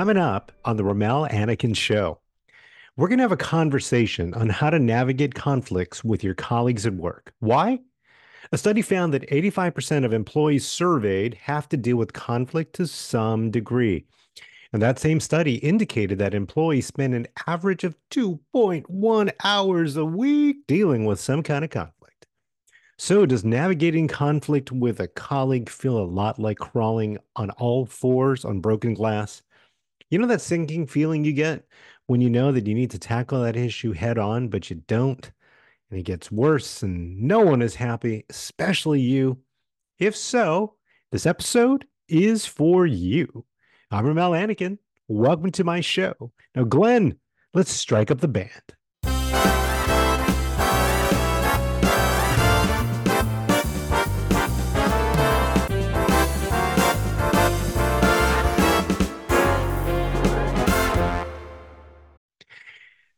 Coming up on the Rommel Anacan Show, we're going to have a conversation on how to navigate conflicts with your colleagues at work. Why? A study found that 85% of employees surveyed have to deal with conflict to some degree. And that same study indicated that employees spend an average of 2.1 hours a week dealing with some kind of conflict. So, does navigating conflict with a colleague feel a lot like crawling on all fours on broken glass? You know that sinking feeling you get when you know that you need to tackle that issue head on, but you don't? And it gets worse, and no one is happy, especially you. If so, this episode is for you. I'm Rommel Anacan. Welcome to my show. Now, Glenn, let's strike up the band.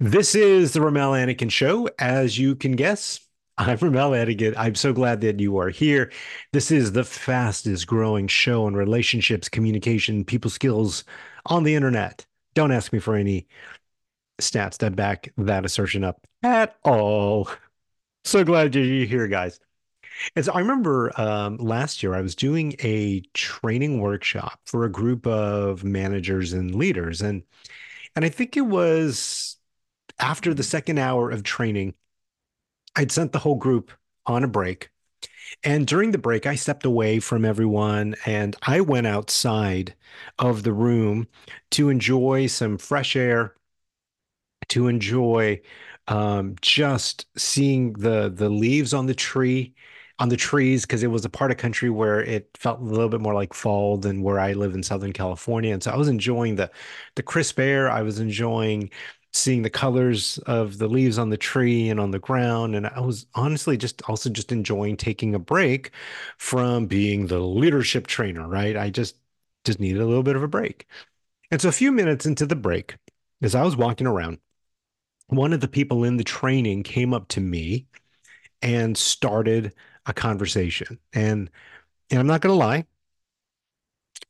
This is the Rommel Anacan Show. As you can guess, I'm Rommel Anacan. I'm so glad that you are here. This is the fastest growing show on relationships, communication, people skills on the internet. Don't ask me for any stats that back that assertion up at all. So glad you're here, guys. And so I remember um, last year I was doing a training workshop for a group of managers and leaders, and and I think it was after the second hour of training, I'd sent the whole group on a break. And during the break, I stepped away from everyone and I went outside of the room to enjoy some fresh air, to enjoy um, just seeing the the leaves on the tree, on the trees, because it was a part of country where it felt a little bit more like fall than where I live in Southern California. And so I was enjoying the the crisp air. I was enjoying seeing the colors of the leaves on the tree and on the ground and i was honestly just also just enjoying taking a break from being the leadership trainer right? I just just needed a little bit of a break. And so a few minutes into the break as i was walking around one of the people in the training came up to me and started a conversation. And and i'm not going to lie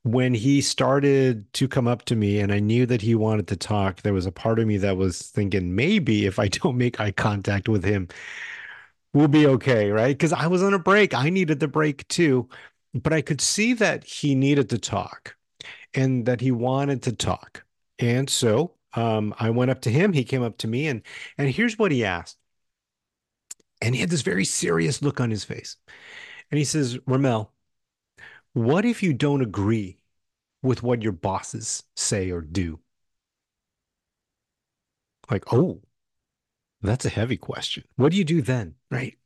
when he started to come up to me and I knew that he wanted to talk, there was a part of me that was thinking maybe if I don't make eye contact with him, we'll be okay, right? Because I was on a break. I needed the break too. But I could see that he needed to talk and that he wanted to talk. And so um, I went up to him. He came up to me and and here's what he asked. And he had this very serious look on his face. And he says, Rommel, what if you don't agree with what your bosses say or do? Like, oh, that's a heavy question. What do you do then? Right.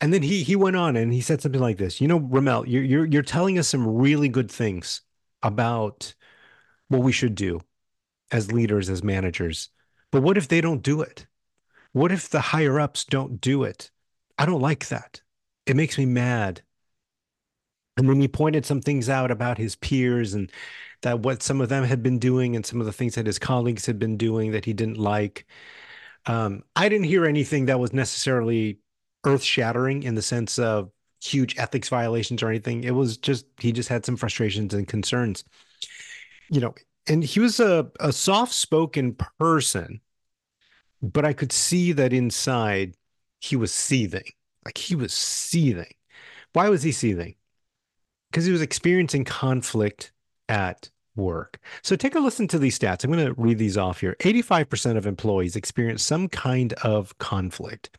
And then he he went on and he said something like this. You know, Rommel, you're you're you're telling us some really good things about what we should do as leaders, as managers. But what if they don't do it? What if the higher ups don't do it? I don't like that. It makes me mad. And then he pointed some things out about his peers and that what some of them had been doing and some of the things that his colleagues had been doing that he didn't like. Um, I didn't hear anything that was necessarily earth shattering in the sense of huge ethics violations or anything. It was just, he just had some frustrations and concerns, you know, and he was a, a soft spoken person, but I could see that inside he was seething. Like he was seething. Why was he seething? Because he was experiencing conflict at work. So take a listen to these stats. I'm going to read these off here. 85% of employees experience some kind of conflict.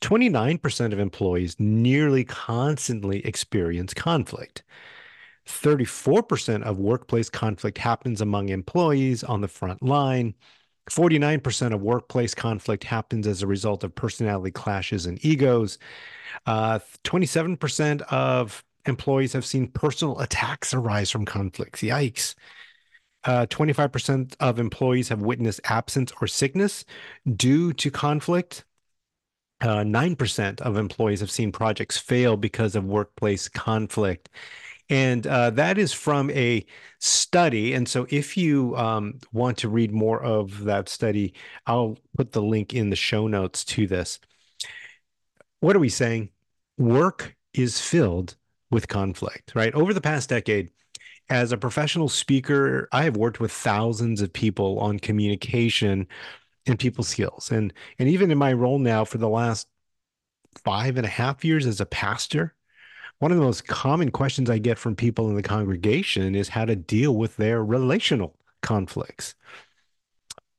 29% of employees nearly constantly experience conflict. 34% of workplace conflict happens among employees on the front line. 49% of workplace conflict happens as a result of personality clashes and egos. Uh, 27% of employees have seen personal attacks arise from conflicts. Yikes. Uh, 25% of employees have witnessed absence or sickness due to conflict. Uh, 9% of employees have seen projects fail because of workplace conflict. And uh, that is from a study. And so, if you um, want to read more of that study, I'll put the link in the show notes to this. What are we saying? Work is filled with conflict, right? Over the past decade, as a professional speaker, I have worked with thousands of people on communication and people skills. And and even in my role now for the last five and a half years as a pastor, one of the most common questions I get from people in the congregation is how to deal with their relational conflicts.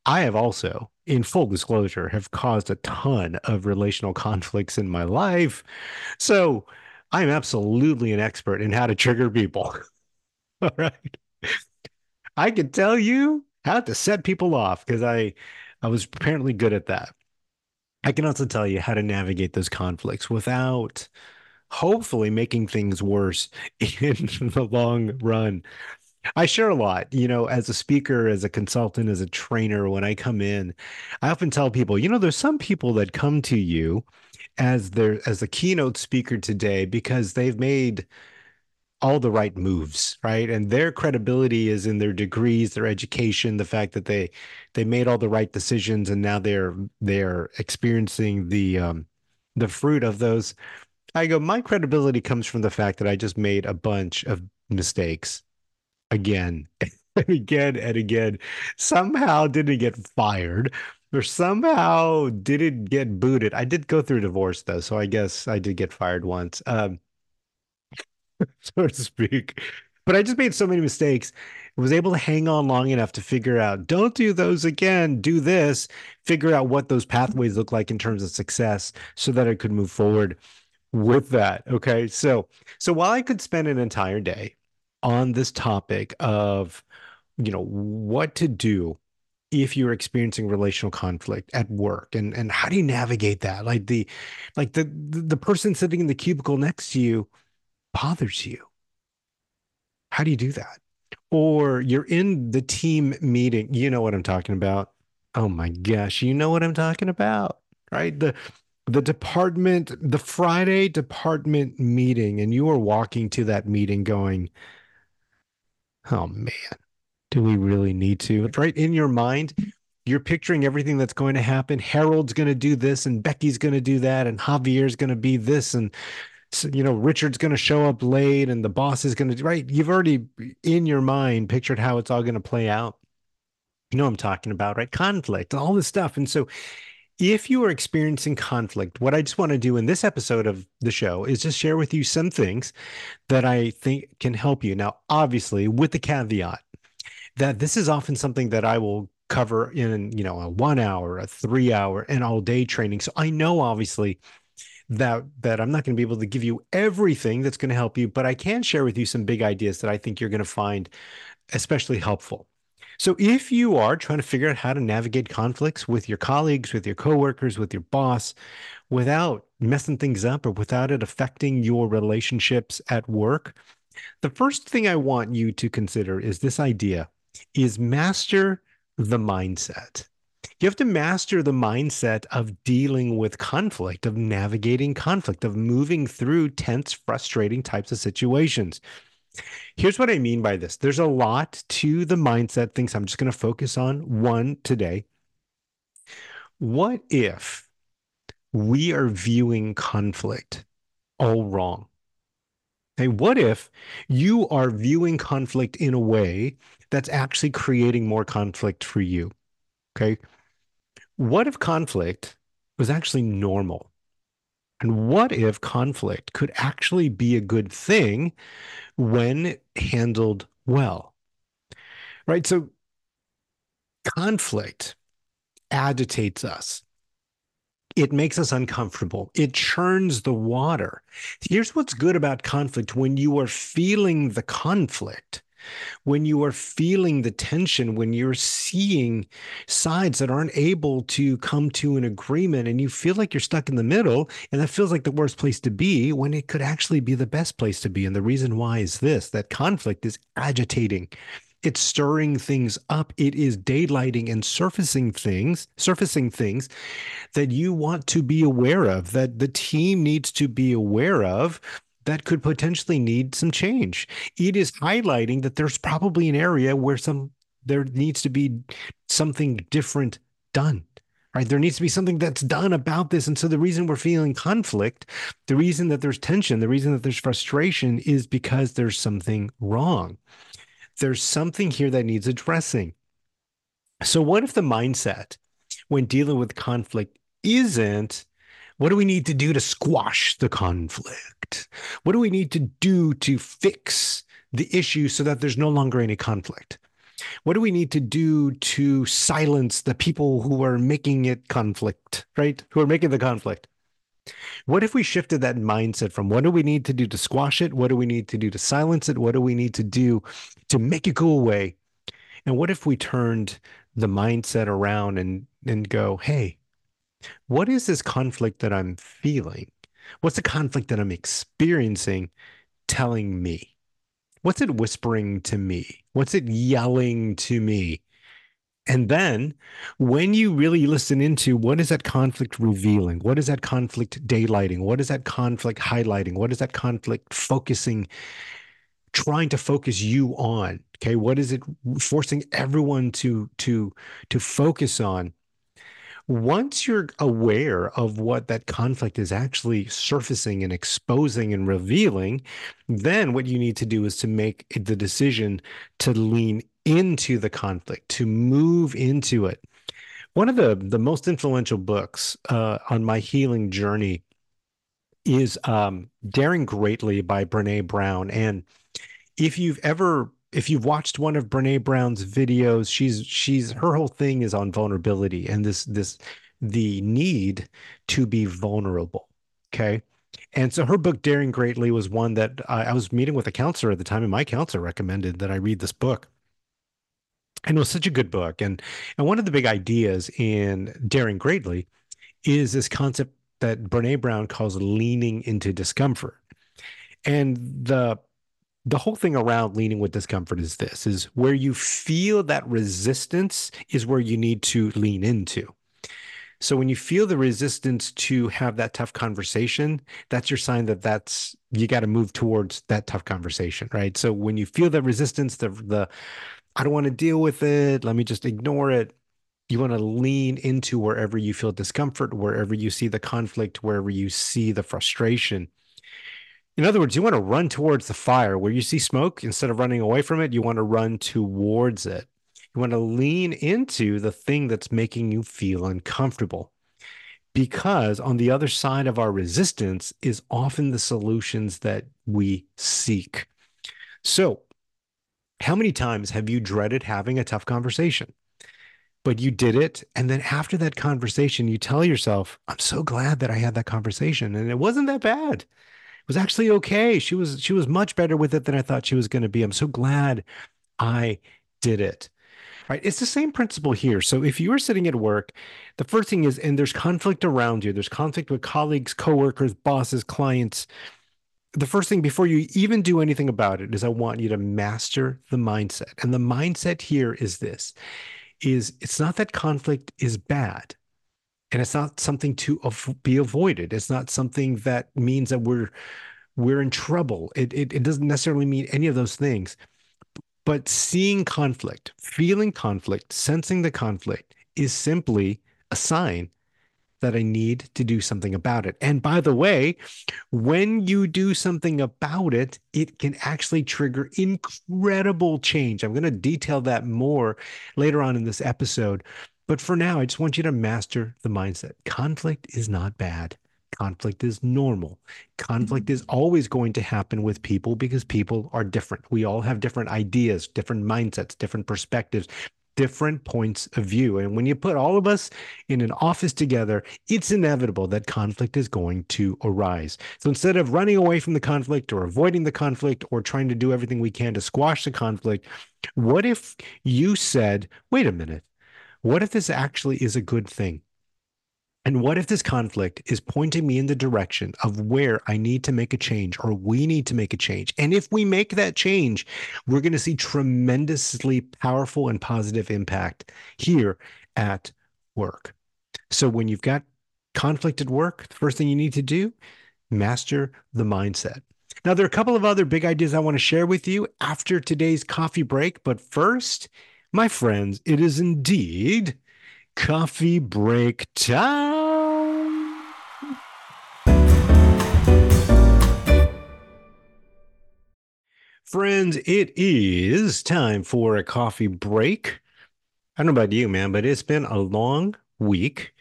I have also, in full disclosure, have caused a ton of relational conflicts in my life. So I'm absolutely an expert in how to trigger people. All right. I can tell you how to set people off because I I was apparently good at that. I can also tell you how to navigate those conflicts without hopefully making things worse in the long run. I share a lot, you know, as a speaker, as a consultant, as a trainer, when I come in, I often tell people, you know, there's some people that come to you as their as a keynote speaker today because they've made all the right moves, right? And their credibility is in their degrees, their education, the fact that they they made all the right decisions and now they're they're experiencing the um the fruit of those. I go, my credibility comes from the fact that I just made a bunch of mistakes again and again and again. Somehow didn't get fired or somehow didn't get booted. I did go through divorce though, so I guess I did get fired once. Um so to speak. But I just made so many mistakes. I was able to hang on long enough to figure out don't do those again, do this, figure out what those pathways look like in terms of success so that I could move forward with that. Okay. So, so while I could spend an entire day on this topic of, you know, what to do if you're experiencing relational conflict at work and and how do you navigate that like the like the the person sitting in the cubicle next to you bothers you. How do you do that? Or you're in the team meeting. You know what I'm talking about. Oh my gosh, you know what I'm talking about, right? The the department, the Friday department meeting, and you are walking to that meeting going, Oh man, do we really need to? Right in your mind, you're picturing everything that's going to happen. Harold's going to do this, and Becky's going to do that, and Javier's going to be this, and you know, Richard's going to show up late and the boss is going to, right? You've already in your mind pictured how it's all going to play out. You know I'm talking about, right? Conflict, all this stuff. And so, if you are experiencing conflict, what I just want to do in this episode of the show is just share with you some things that I think can help you. Now, obviously, with the caveat that this is often something that I will cover in, you know, a one hour, a three hour, and all day training. So I know obviously that that I'm not going to be able to give you everything that's going to help you, but I can share with you some big ideas that I think you're going to find especially helpful. So if you are trying to figure out how to navigate conflicts with your colleagues, with your coworkers, with your boss without messing things up or without it affecting your relationships at work, the first thing I want you to consider is this idea is master the mindset. You have to master the mindset of dealing with conflict, of navigating conflict, of moving through tense, frustrating types of situations. Here's what I mean by this there's a lot to the mindset things. I'm just going to focus on one today. What if we are viewing conflict all wrong? Hey, what if you are viewing conflict in a way that's actually creating more conflict for you? Okay. What if conflict was actually normal? And what if conflict could actually be a good thing when handled well? Right? So, conflict agitates us. It makes us uncomfortable. It churns the water. Here's what's good about conflict when you are feeling the conflict when you are feeling the tension, when you're seeing sides that aren't able to come to an agreement and you feel like you're stuck in the middle, and that feels like the worst place to be when it could actually be the best place to be. And the reason why is this that conflict is agitating. It's stirring things up. It is daylighting and surfacing things, surfacing things that you want to be aware of, that the team needs to be aware of that could potentially need some change. It is highlighting that there's probably an area where some there needs to be something different done, right? There needs to be something that's done about this. And so the reason we're feeling conflict, the reason that there's tension, the reason that there's frustration is because there's something wrong. There's something here that needs addressing. So, what if the mindset when dealing with conflict isn't what do we need to do to squash the conflict? What do we need to do to fix the issue so that there's no longer any conflict? What do we need to do to silence the people who are making it conflict, right? Who are making the conflict? What if we shifted that mindset from what do we need to do to squash it? What do we need to do to silence it? What do we need to do to make it go away? And what if we turned the mindset around and and go, hey, what is this conflict that I'm feeling? What's the conflict that I'm experiencing telling me? What's it whispering to me? What's it yelling to me? And then when you really listen into what is that conflict revealing? What is that conflict daylighting? What is that conflict highlighting? What is that conflict focusing, trying to focus you on? Okay. What is it forcing everyone to to to focus on? once you're aware of what that conflict is actually surfacing and exposing and revealing, then what you need to do is to make the decision to lean into the conflict, to move into it. One of the, the most influential books uh, on my healing journey is um, Daring Greatly by Brene Brown. And if you've ever if you've watched one of Brene Brown's videos, she's she's her whole thing is on vulnerability and this this the need to be vulnerable. Okay. And so her book, Daring Greatly, was one that I, I was meeting with a counselor at the time, and my counselor recommended that I read this book. And it was such a good book. And and one of the big ideas in Daring Greatly is this concept that Brene Brown calls leaning into discomfort. And the the whole thing around leaning with discomfort is this is where you feel that resistance is where you need to lean into so when you feel the resistance to have that tough conversation that's your sign that that's you got to move towards that tough conversation right so when you feel the resistance the the i don't want to deal with it let me just ignore it you want to lean into wherever you feel discomfort wherever you see the conflict wherever you see the frustration in other words, you want to run towards the fire where you see smoke instead of running away from it. You want to run towards it. You want to lean into the thing that's making you feel uncomfortable. Because on the other side of our resistance is often the solutions that we seek. So, how many times have you dreaded having a tough conversation? But you did it. And then after that conversation, you tell yourself, I'm so glad that I had that conversation. And it wasn't that bad It was actually okay. She was she was much better with it than I thought she was going to be. I'm so glad I did it. Right. It's the same principle here. So if you are sitting at work, the first thing is, and there's conflict around you, there's conflict with colleagues, coworkers, bosses, clients. The first thing before you even do anything about it is I want you to master the mindset. And the mindset here is this is it's not that conflict is bad and it's not something to be avoided. It's not something that means that we're we're in trouble. It, it, it doesn't necessarily mean any of those things. But seeing conflict feeling conflict sensing the conflict is simply a sign that I need to do something about it. And by the way, when you do something about it, it can actually trigger incredible change. I'm going to detail that more later on in this episode. But for now, I just want you to master the mindset. Conflict is not bad. Conflict is normal. Conflict mm-hmm. is always going to happen with people because people are different. We all have different ideas, different mindsets, different perspectives, different points of view. And when you put all of us in an office together, it's inevitable that conflict is going to arise. So instead of running away from the conflict or avoiding the conflict or trying to do everything we can to squash the conflict, what if you said, wait a minute? What if this actually is a good thing? And what if this conflict is pointing me in the direction of where I need to make a change or we need to make a change? And if we make that change, we're going to see tremendously powerful and positive impact here at work. So when you've got conflict at work, the first thing you need to do, master the mindset. Now, there are a couple of other big ideas I want to share with you after today's coffee break. But first, my friends, it is indeed coffee break time. Friends, it is time for a coffee break. I don't know about you, man, but it's been a long week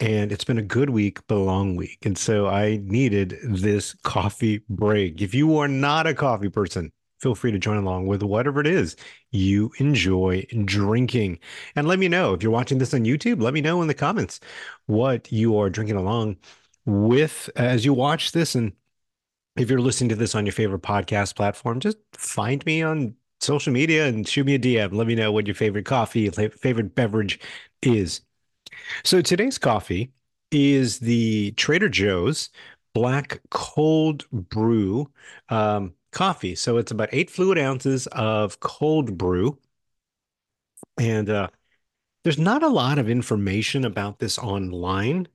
and it's been a good week, but a long week. And so I needed this coffee break. If you are not a coffee person, feel free to join along with whatever it is you enjoy drinking. And let me know if you're watching this on YouTube, let me know in the comments what you are drinking along with as you watch this. And if you're listening to this on your favorite podcast platform, just find me on social media and shoot me a DM. Let me know what your favorite coffee, favorite beverage is. So today's coffee is the Trader Joe's black cold brew um, coffee. So it's about eight fluid ounces of cold brew. And uh, there's not a lot of information about this online.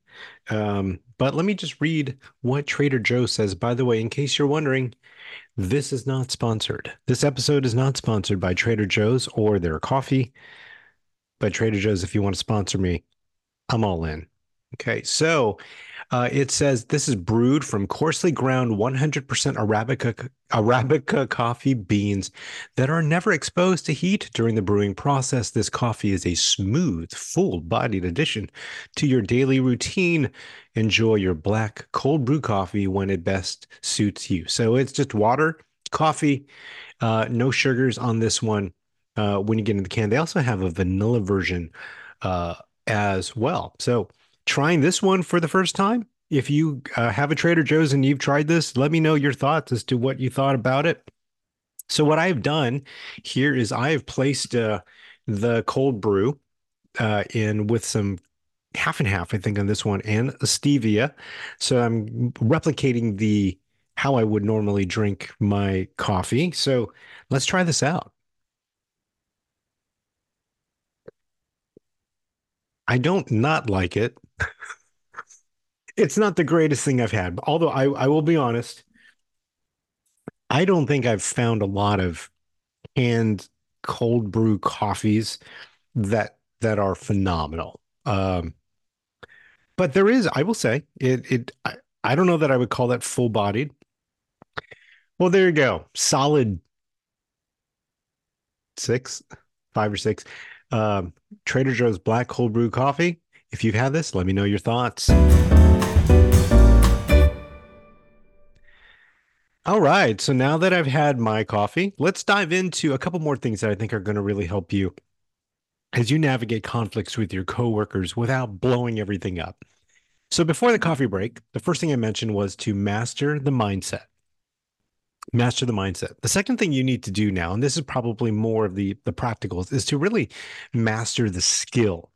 Um, but let me just read what Trader Joe says. By the way, in case you're wondering, this is not sponsored. This episode is not sponsored by Trader Joe's or their coffee. But Trader Joe's, if you want to sponsor me, I'm all in. Okay, so uh, it says this is brewed from coarsely ground 100% Arabica, Arabica coffee beans that are never exposed to heat during the brewing process. This coffee is a smooth, full bodied addition to your daily routine. Enjoy your black cold brew coffee when it best suits you. So it's just water, coffee, uh, no sugars on this one. Uh, when you get in the can, they also have a vanilla version uh, as well. So, trying this one for the first time, if you uh, have a Trader Joe's and you've tried this, let me know your thoughts as to what you thought about it. So, what I've done here is I have placed uh, the cold brew uh, in with some half and half, I think, on this one, and stevia. So, I'm replicating the how I would normally drink my coffee. So, let's try this out. I don't not like it. It's not the greatest thing I've had. Although I, I will be honest, I don't think I've found a lot of canned cold brew coffees that that are phenomenal. Um, but there is, I will say, it it I, I don't know that I would call that full bodied. Well, there you go. Solid six, five or six. Um, Trader Joe's Black Cold Brew Coffee. If you've had this, let me know your thoughts. All right. So now that I've had my coffee, let's dive into a couple more things that I think are going to really help you as you navigate conflicts with your coworkers without blowing everything up. So before the coffee break, the first thing I mentioned was to master the mindset master the mindset the second thing you need to do now and this is probably more of the the practicals is to really master the skill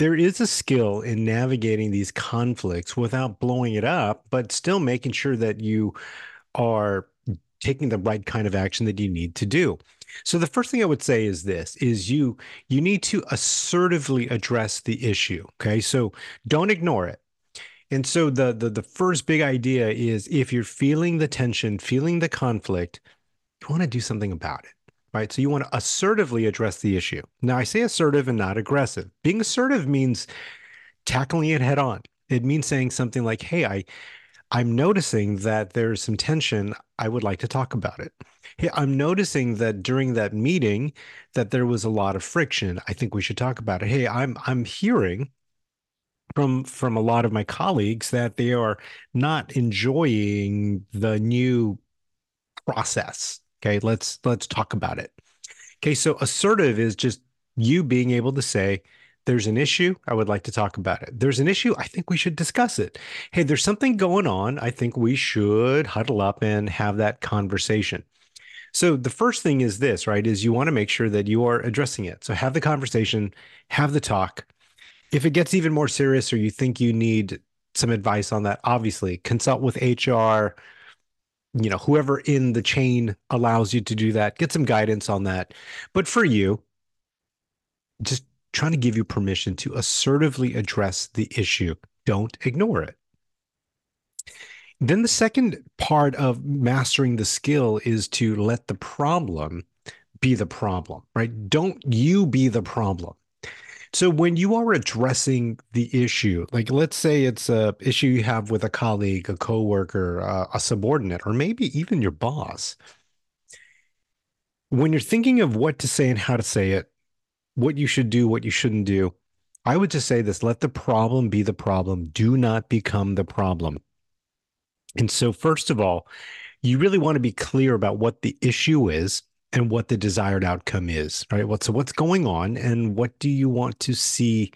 there is a skill in navigating these conflicts without blowing it up but still making sure that you are taking the right kind of action that you need to do. So the first thing i would say is this is you you need to assertively address the issue okay? So don't ignore it. And so the, the the first big idea is if you're feeling the tension, feeling the conflict, you want to do something about it. Right. So you want to assertively address the issue. Now I say assertive and not aggressive. Being assertive means tackling it head on. It means saying something like, hey, I I'm noticing that there's some tension. I would like to talk about it. Hey, I'm noticing that during that meeting that there was a lot of friction. I think we should talk about it. Hey, I'm I'm hearing from from a lot of my colleagues that they are not enjoying the new process okay let's let's talk about it. Okay so assertive is just you being able to say there's an issue i would like to talk about it. There's an issue i think we should discuss it. Hey there's something going on i think we should huddle up and have that conversation. So the first thing is this right is you want to make sure that you are addressing it. So have the conversation have the talk. If it gets even more serious or you think you need some advice on that, obviously consult with HR, you know, whoever in the chain allows you to do that, get some guidance on that. But for you, just trying to give you permission to assertively address the issue. Don't ignore it. Then the second part of mastering the skill is to let the problem be the problem, right? Don't you be the problem. So when you are addressing the issue, like let's say it's a issue you have with a colleague, a coworker, uh, a subordinate, or maybe even your boss, when you're thinking of what to say and how to say it, what you should do, what you shouldn't do, I would just say this, let the problem be the problem. Do not become the problem. And so first of all, you really want to be clear about what the issue is and what the desired outcome is, right? What so what's going on and what do you want to see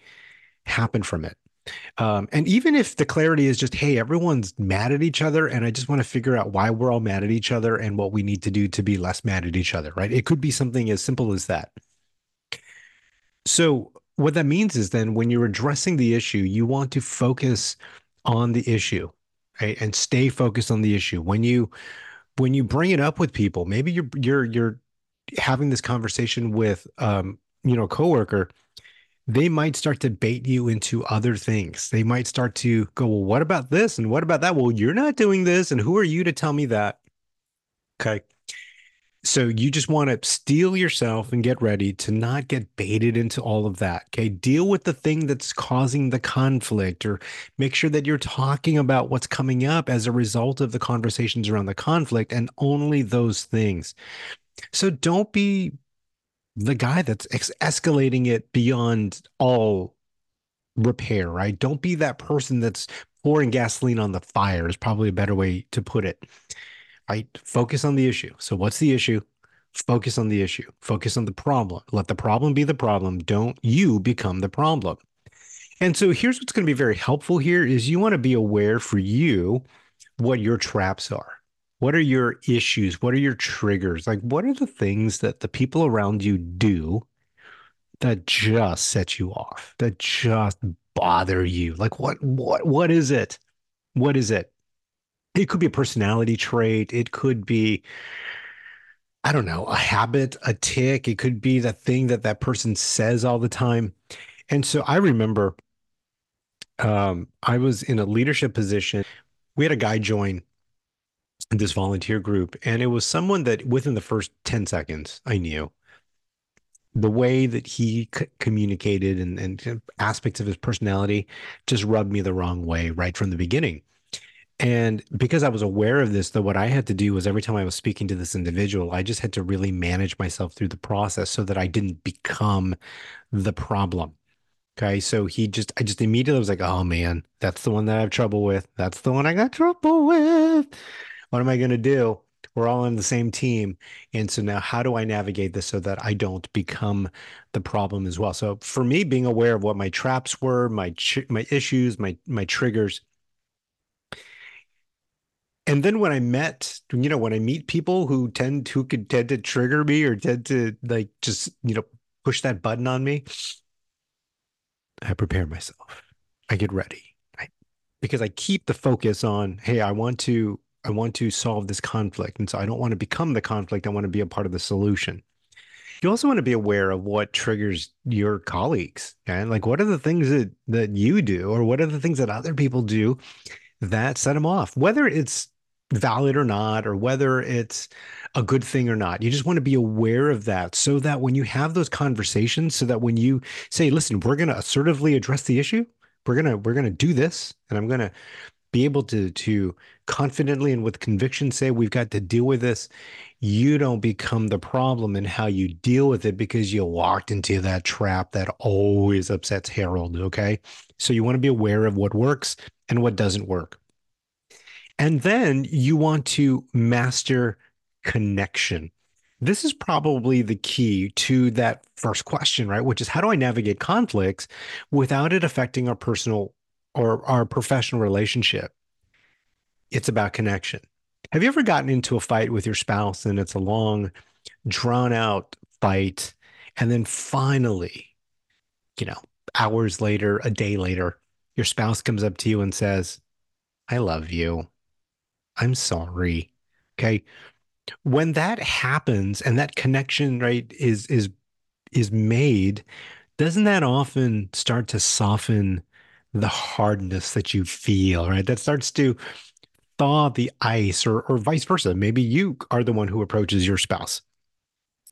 happen from it? Um, and even if the clarity is just, hey, everyone's mad at each other, and I just want to figure out why we're all mad at each other and what we need to do to be less mad at each other, right? It could be something as simple as that. So, what that means is then when you're addressing the issue, you want to focus on the issue, right? And stay focused on the issue. When you when you bring it up with people, maybe you're you're you're having this conversation with um, you know, a coworker, they might start to bait you into other things. They might start to go, well, what about this? And what about that? Well, you're not doing this. And who are you to tell me that? Okay. So you just want to steel yourself and get ready to not get baited into all of that. Okay. Deal with the thing that's causing the conflict or make sure that you're talking about what's coming up as a result of the conversations around the conflict and only those things. So don't be the guy that's ex- escalating it beyond all repair, right? Don't be that person that's pouring gasoline on the fire, is probably a better way to put it. Right? Focus on the issue. So, what's the issue? Focus on the issue. Focus on the problem. Let the problem be the problem. Don't you become the problem. And so here's what's going to be very helpful here is you want to be aware for you what your traps are. What are your issues? What are your triggers? Like, what are the things that the people around you do that just set you off, that just bother you? Like, what, what, what is it? What is it? It could be a personality trait. It could be, I don't know, a habit, a tick. It could be the thing that that person says all the time. And so I remember um, I was in a leadership position. We had a guy join this volunteer group, and it was someone that within the first 10 seconds, I knew the way that he c- communicated and, and aspects of his personality just rubbed me the wrong way right from the beginning. And because I was aware of this, though, what I had to do was every time I was speaking to this individual, I just had to really manage myself through the process so that I didn't become the problem. Okay. So he just, I just immediately was like, oh man, that's the one that I have trouble with. That's the one I got trouble with. What am I going to do? We're all on the same team. And so now, how do I navigate this so that I don't become the problem as well? So for me, being aware of what my traps were, my my issues, my my triggers, and then when I met, you know, when I meet people who tend who could tend to trigger me or tend to like just you know push that button on me, I prepare myself. I get ready. I, because I keep the focus on, hey, I want to I want to solve this conflict. And so I don't want to become the conflict. I want to be a part of the solution. You also want to be aware of what triggers your colleagues. Okay? Like what are the things that that you do or what are the things that other people do that set them off? Whether it's valid or not, or whether it's a good thing or not. You just want to be aware of that so that when you have those conversations, so that when you say, listen, we're going to assertively address the issue, we're going to, we're going to do this and I'm going to be able to to confidently and with conviction say we've got to deal with this. You don't become the problem in how you deal with it because you walked into that trap that always upsets harold okay? So you want to be aware of what works and what doesn't work. And then you want to master connection. This is probably the key to that first question right? Which is how do i navigate conflicts without it affecting our personal or our professional relationship. It's about connection. Have you ever gotten into a fight with your spouse and it's a long, drawn out fight? And then finally, you know, hours later, a day later, your spouse comes up to you and says, I love you. I'm sorry. Okay. When that happens and that connection, right, is is is made, doesn't that often start to soften the hardness that you feel, right? That starts to thaw the ice or or vice versa. Maybe you are the one who approaches your spouse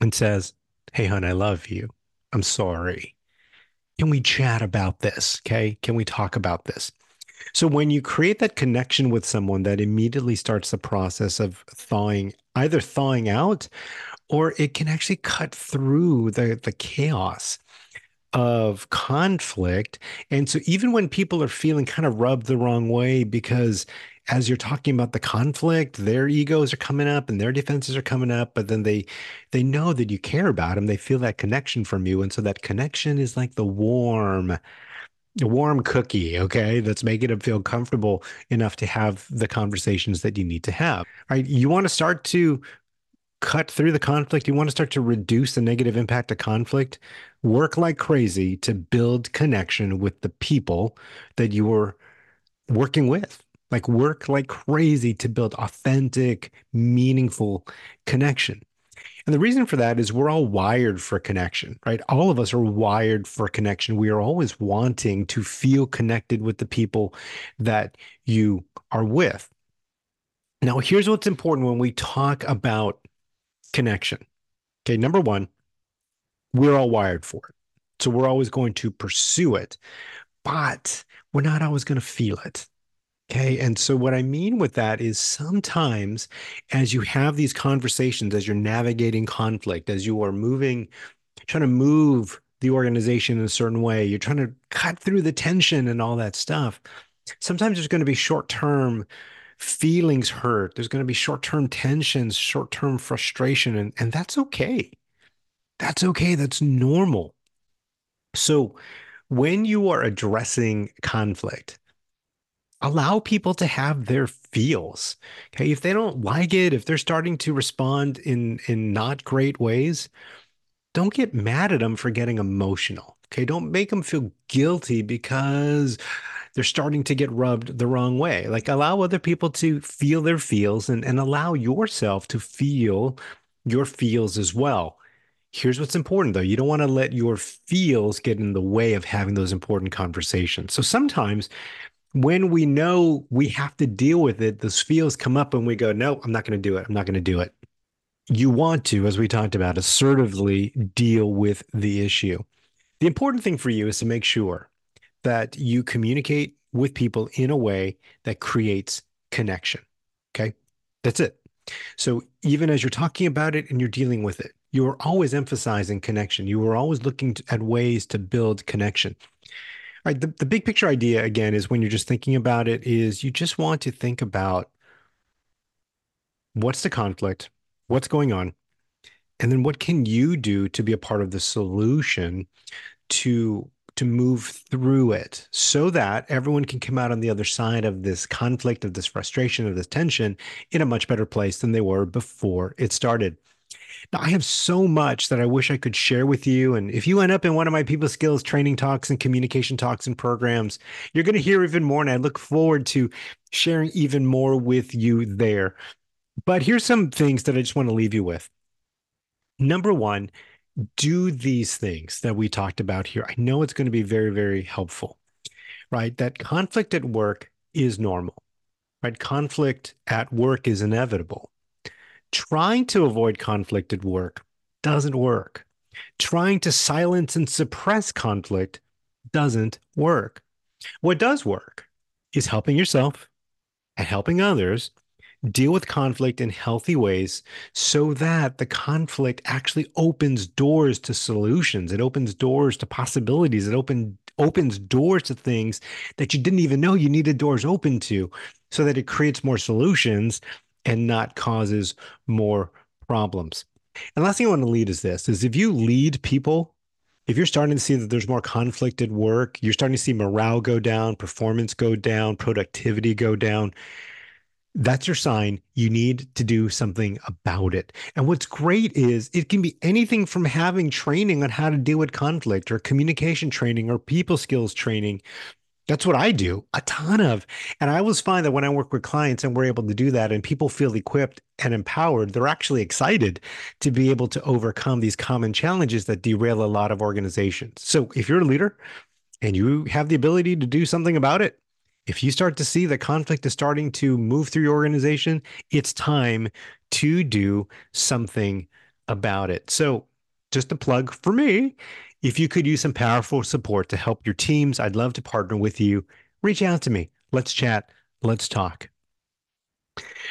and says, "Hey hon, I love you. I'm sorry." can we chat about this? Okay. Can we talk about this? So when you create that connection with someone that immediately starts the process of thawing, either thawing out or it can actually cut through the, the chaos of conflict. And so even when people are feeling kind of rubbed the wrong way because as you're talking about the conflict, their egos are coming up and their defenses are coming up, but then they they know that you care about them. They feel that connection from you. And so that connection is like the warm, warm cookie, okay, that's making them feel comfortable enough to have the conversations that you need to have. Right. You want to start to cut through the conflict, you want to start to reduce the negative impact of conflict, work like crazy to build connection with the people that you are working with like work like crazy to build authentic, meaningful connection. And the reason for that is we're all wired for connection, right? All of us are wired for connection. We are always wanting to feel connected with the people that you are with. Now, here's what's important when we talk about connection. Okay, number one, we're all wired for it. So we're always going to pursue it, but we're not always going to feel it. Okay. And so, what I mean with that is sometimes as you have these conversations, as you're navigating conflict, as you are moving, trying to move the organization in a certain way, you're trying to cut through the tension and all that stuff. Sometimes there's going to be short term feelings hurt, there's going to be short term tensions, short term frustration, and, and that's okay. That's okay. That's normal. So, when you are addressing conflict, allow people to have their feels. Okay. If they don't like it, if they're starting to respond in in not great ways, don't get mad at them for getting emotional. Okay. Don't make them feel guilty because they're starting to get rubbed the wrong way. Like allow other people to feel their feels and, and allow yourself to feel your feels as well. Here's what's important though. You don't want to let your feels get in the way of having those important conversations. So sometimes when we know we have to deal with it, those feels come up and we go, no, I'm not going to do it. I'm not going to do it. You want to, as we talked about, assertively deal with the issue. The important thing for you is to make sure that you communicate with people in a way that creates connection. Okay. That's it. So even as you're talking about it and you're dealing with it, you are always emphasizing connection. You are always looking to, at ways to build connection right the, the big picture idea again is when you're just thinking about it is you just want to think about what's the conflict what's going on and then what can you do to be a part of the solution to to move through it so that everyone can come out on the other side of this conflict of this frustration of this tension in a much better place than they were before it started now, I have so much that I wish I could share with you. And if you end up in one of my people skills training talks and communication talks and programs, you're going to hear even more. And I look forward to sharing even more with you there. But here's some things that I just want to leave you with. Number one, do these things that we talked about here. I know it's going to be very, very helpful, right? That conflict at work is normal, right? Conflict at work is inevitable. Trying to avoid conflict at work doesn't work. Trying to silence and suppress conflict doesn't work. What does work is helping yourself and helping others deal with conflict in healthy ways so that the conflict actually opens doors to solutions. It opens doors to possibilities. It open, opens doors to things that you didn't even know you needed doors open to so that it creates more solutions and not causes more problems. And last thing I want to lead is this is if you lead people, if you're starting to see that there's more conflict at work, you're starting to see morale go down, performance go down, productivity go down, that's your sign you need to do something about it. And what's great is it can be anything from having training on how to deal with conflict or communication training or people skills training that's what I do a ton of. And I always find that when I work with clients and we're able to do that and people feel equipped and empowered, they're actually excited to be able to overcome these common challenges that derail a lot of organizations. So if you're a leader and you have the ability to do something about it, if you start to see the conflict is starting to move through your organization, it's time to do something about it. So just a plug for me. If you could use some powerful support to help your teams, I'd love to partner with you. Reach out to me. Let's chat. Let's talk.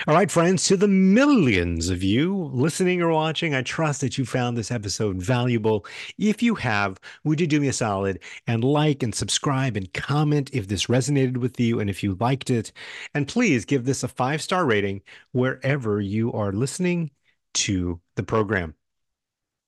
All right, friends, to the millions of you listening or watching, I trust that you found this episode valuable. If you have, would you do me a solid and like and subscribe and comment if this resonated with you and if you liked it? And please give this a five star rating wherever you are listening to the program.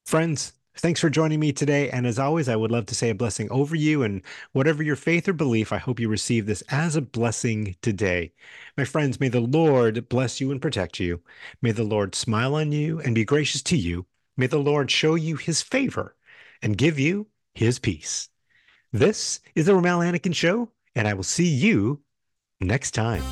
Friends, Thanks for joining me today. And as always, I would love to say a blessing over you. And whatever your faith or belief, I hope you receive this as a blessing today. My friends, may the Lord bless you and protect you. May the Lord smile on you and be gracious to you. May the Lord show you his favor and give you his peace. This is the Rommel Anacan Show, and I will see you next time.